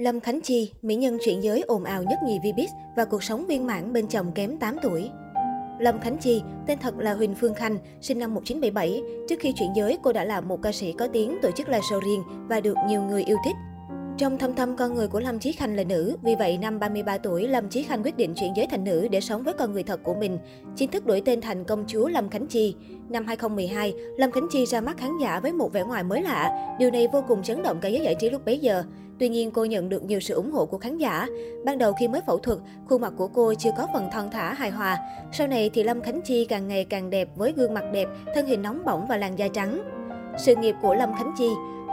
Lâm Khánh Chi, mỹ nhân chuyện giới ồn ào nhất nhì Vbiz và cuộc sống viên mãn bên chồng kém 8 tuổi. Lâm Khánh Chi, tên thật là Huỳnh Phương Khanh, sinh năm 1977. Trước khi chuyển giới, cô đã là một ca sĩ có tiếng tổ chức live show riêng và được nhiều người yêu thích. Trong thâm tâm con người của Lâm Chí Khanh là nữ, vì vậy năm 33 tuổi, Lâm Chí Khanh quyết định chuyển giới thành nữ để sống với con người thật của mình, chính thức đổi tên thành công chúa Lâm Khánh Chi. Năm 2012, Lâm Khánh Chi ra mắt khán giả với một vẻ ngoài mới lạ, điều này vô cùng chấn động cả giới giải trí lúc bấy giờ. Tuy nhiên, cô nhận được nhiều sự ủng hộ của khán giả. Ban đầu khi mới phẫu thuật, khuôn mặt của cô chưa có phần thon thả hài hòa. Sau này thì Lâm Khánh Chi càng ngày càng đẹp với gương mặt đẹp, thân hình nóng bỏng và làn da trắng. Sự nghiệp của Lâm Khánh Chi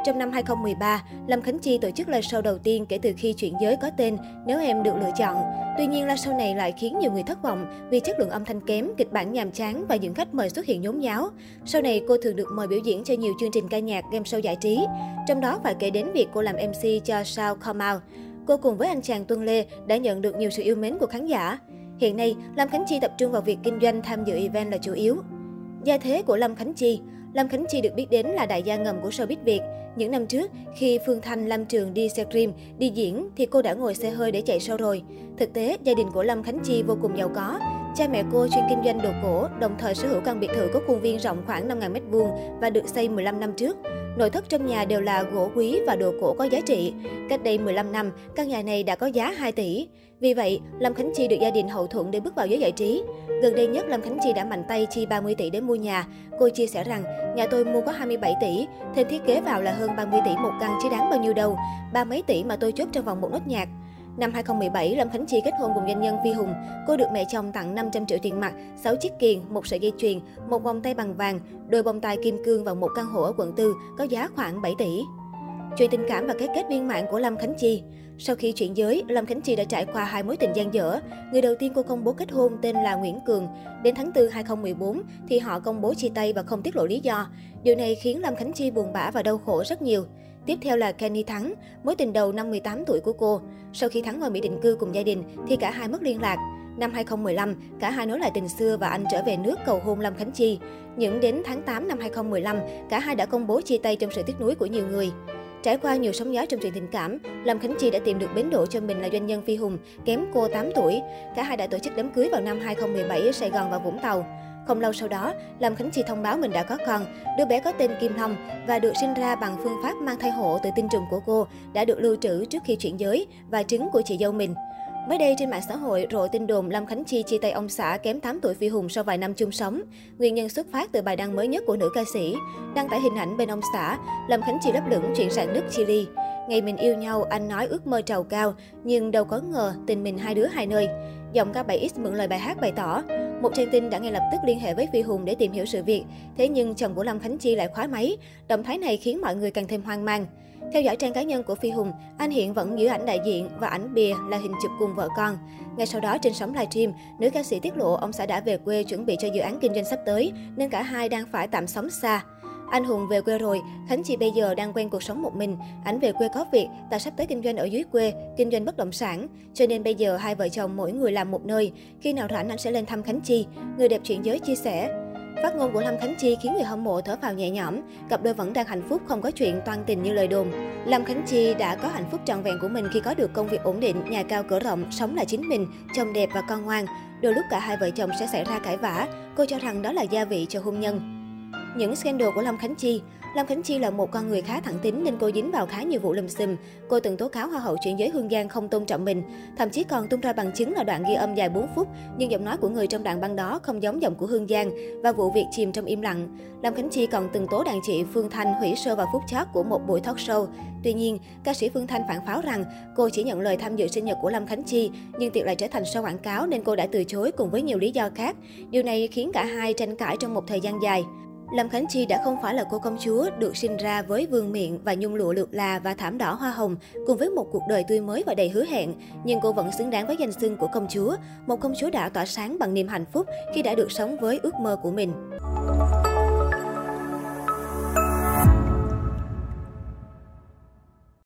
trong năm 2013, Lâm Khánh Chi tổ chức live show đầu tiên kể từ khi chuyển giới có tên Nếu em được lựa chọn. Tuy nhiên, live show này lại khiến nhiều người thất vọng vì chất lượng âm thanh kém, kịch bản nhàm chán và những khách mời xuất hiện nhốn nháo. Sau này, cô thường được mời biểu diễn cho nhiều chương trình ca nhạc, game show giải trí. Trong đó phải kể đến việc cô làm MC cho Sao Come Out. Cô cùng với anh chàng Tuân Lê đã nhận được nhiều sự yêu mến của khán giả. Hiện nay, Lâm Khánh Chi tập trung vào việc kinh doanh tham dự event là chủ yếu. Gia thế của Lâm Khánh Chi Lâm Khánh Chi được biết đến là đại gia ngầm của showbiz Việt. Những năm trước, khi Phương Thanh, Lâm Trường đi xe cream, đi diễn thì cô đã ngồi xe hơi để chạy show rồi. Thực tế, gia đình của Lâm Khánh Chi vô cùng giàu có. Cha mẹ cô chuyên kinh doanh đồ cổ, đồng thời sở hữu căn biệt thự có khuôn viên rộng khoảng 5.000 m2 và được xây 15 năm trước. Nội thất trong nhà đều là gỗ quý và đồ cổ có giá trị. Cách đây 15 năm, căn nhà này đã có giá 2 tỷ. Vì vậy, Lâm Khánh Chi được gia đình hậu thuẫn để bước vào giới giải trí. Gần đây nhất, Lâm Khánh Chi đã mạnh tay chi 30 tỷ để mua nhà. Cô chia sẻ rằng, nhà tôi mua có 27 tỷ, thêm thiết kế vào là hơn 30 tỷ một căn chứ đáng bao nhiêu đâu. Ba mấy tỷ mà tôi chốt trong vòng một nốt nhạc. Năm 2017, Lâm Khánh Chi kết hôn cùng doanh nhân Phi Hùng. Cô được mẹ chồng tặng 500 triệu tiền mặt, 6 chiếc kiền, một sợi dây chuyền, một vòng tay bằng vàng, đôi bông tai kim cương và một căn hộ ở quận 4 có giá khoảng 7 tỷ. Chuyện tình cảm và cái kết viên mạng của Lâm Khánh Chi Sau khi chuyển giới, Lâm Khánh Chi đã trải qua hai mối tình gian dở. Người đầu tiên cô công bố kết hôn tên là Nguyễn Cường. Đến tháng 4 2014 thì họ công bố chia tay và không tiết lộ lý do. Điều này khiến Lâm Khánh Chi buồn bã và đau khổ rất nhiều. Tiếp theo là Kenny Thắng, mối tình đầu năm 18 tuổi của cô. Sau khi Thắng vào Mỹ định cư cùng gia đình thì cả hai mất liên lạc. Năm 2015, cả hai nối lại tình xưa và anh trở về nước cầu hôn Lâm Khánh Chi. Những đến tháng 8 năm 2015, cả hai đã công bố chia tay trong sự tiếc nuối của nhiều người. Trải qua nhiều sóng gió trong chuyện tình cảm, Lâm Khánh Chi đã tìm được bến đỗ cho mình là doanh nhân Phi Hùng, kém cô 8 tuổi. Cả hai đã tổ chức đám cưới vào năm 2017 ở Sài Gòn và Vũng Tàu. Không lâu sau đó, Lâm Khánh Chi thông báo mình đã có con. Đứa bé có tên Kim Long và được sinh ra bằng phương pháp mang thai hộ từ tinh trùng của cô đã được lưu trữ trước khi chuyển giới và trứng của chị dâu mình. Mới đây trên mạng xã hội rộ tin đồn Lâm Khánh Chi chia tay ông xã kém 8 tuổi Phi Hùng sau vài năm chung sống. Nguyên nhân xuất phát từ bài đăng mới nhất của nữ ca sĩ. Đăng tải hình ảnh bên ông xã, Lâm Khánh Chi lấp lửng chuyện sang nước Chile. Ngày mình yêu nhau, anh nói ước mơ trầu cao, nhưng đâu có ngờ tình mình hai đứa hai nơi. Giọng ca 7X mượn lời bài hát bày tỏ, một trang tin đã ngay lập tức liên hệ với Phi Hùng để tìm hiểu sự việc. Thế nhưng chồng của Lâm Khánh Chi lại khóa máy. Động thái này khiến mọi người càng thêm hoang mang. Theo dõi trang cá nhân của Phi Hùng, anh hiện vẫn giữ ảnh đại diện và ảnh bìa là hình chụp cùng vợ con. Ngay sau đó trên sóng livestream, nữ ca sĩ tiết lộ ông xã đã về quê chuẩn bị cho dự án kinh doanh sắp tới, nên cả hai đang phải tạm sống xa. Anh Hùng về quê rồi, Khánh Chi bây giờ đang quen cuộc sống một mình. Ảnh về quê có việc, ta sắp tới kinh doanh ở dưới quê, kinh doanh bất động sản. Cho nên bây giờ hai vợ chồng mỗi người làm một nơi. Khi nào rảnh anh sẽ lên thăm Khánh Chi. Người đẹp chuyện giới chia sẻ. Phát ngôn của Lâm Khánh Chi khiến người hâm mộ thở phào nhẹ nhõm, cặp đôi vẫn đang hạnh phúc không có chuyện toan tình như lời đồn. Lâm Khánh Chi đã có hạnh phúc trọn vẹn của mình khi có được công việc ổn định, nhà cao cửa rộng, sống là chính mình, chồng đẹp và con ngoan. Đôi lúc cả hai vợ chồng sẽ xảy ra cãi vã, cô cho rằng đó là gia vị cho hôn nhân. Những scandal của Lâm Khánh Chi Lâm Khánh Chi là một con người khá thẳng tính nên cô dính vào khá nhiều vụ lùm xùm. Cô từng tố cáo Hoa hậu chuyển giới Hương Giang không tôn trọng mình, thậm chí còn tung ra bằng chứng là đoạn ghi âm dài 4 phút, nhưng giọng nói của người trong đoạn băng đó không giống giọng của Hương Giang và vụ việc chìm trong im lặng. Lâm Khánh Chi còn từng tố đàn chị Phương Thanh hủy sơ vào phút chót của một buổi talk show. Tuy nhiên, ca sĩ Phương Thanh phản pháo rằng cô chỉ nhận lời tham dự sinh nhật của Lâm Khánh Chi, nhưng tiệc lại trở thành show quảng cáo nên cô đã từ chối cùng với nhiều lý do khác. Điều này khiến cả hai tranh cãi trong một thời gian dài. Lâm Khánh Chi đã không phải là cô công chúa được sinh ra với vương miện và nhung lụa lượt là và thảm đỏ hoa hồng cùng với một cuộc đời tươi mới và đầy hứa hẹn, nhưng cô vẫn xứng đáng với danh xưng của công chúa, một công chúa đã tỏa sáng bằng niềm hạnh phúc khi đã được sống với ước mơ của mình.